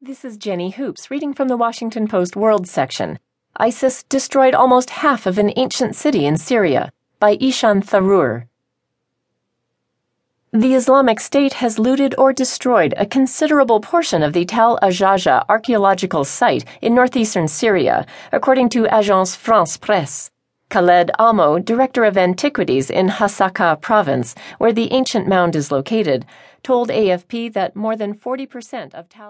This is Jenny Hoops reading from the Washington Post World section. ISIS destroyed almost half of an ancient city in Syria by Ishaan Tharoor. The Islamic State has looted or destroyed a considerable portion of the Tal Ajaja archaeological site in northeastern Syria, according to Agence France Presse. Khaled Amo, director of antiquities in Hasaka province, where the ancient mound is located, told AFP that more than 40% of Tal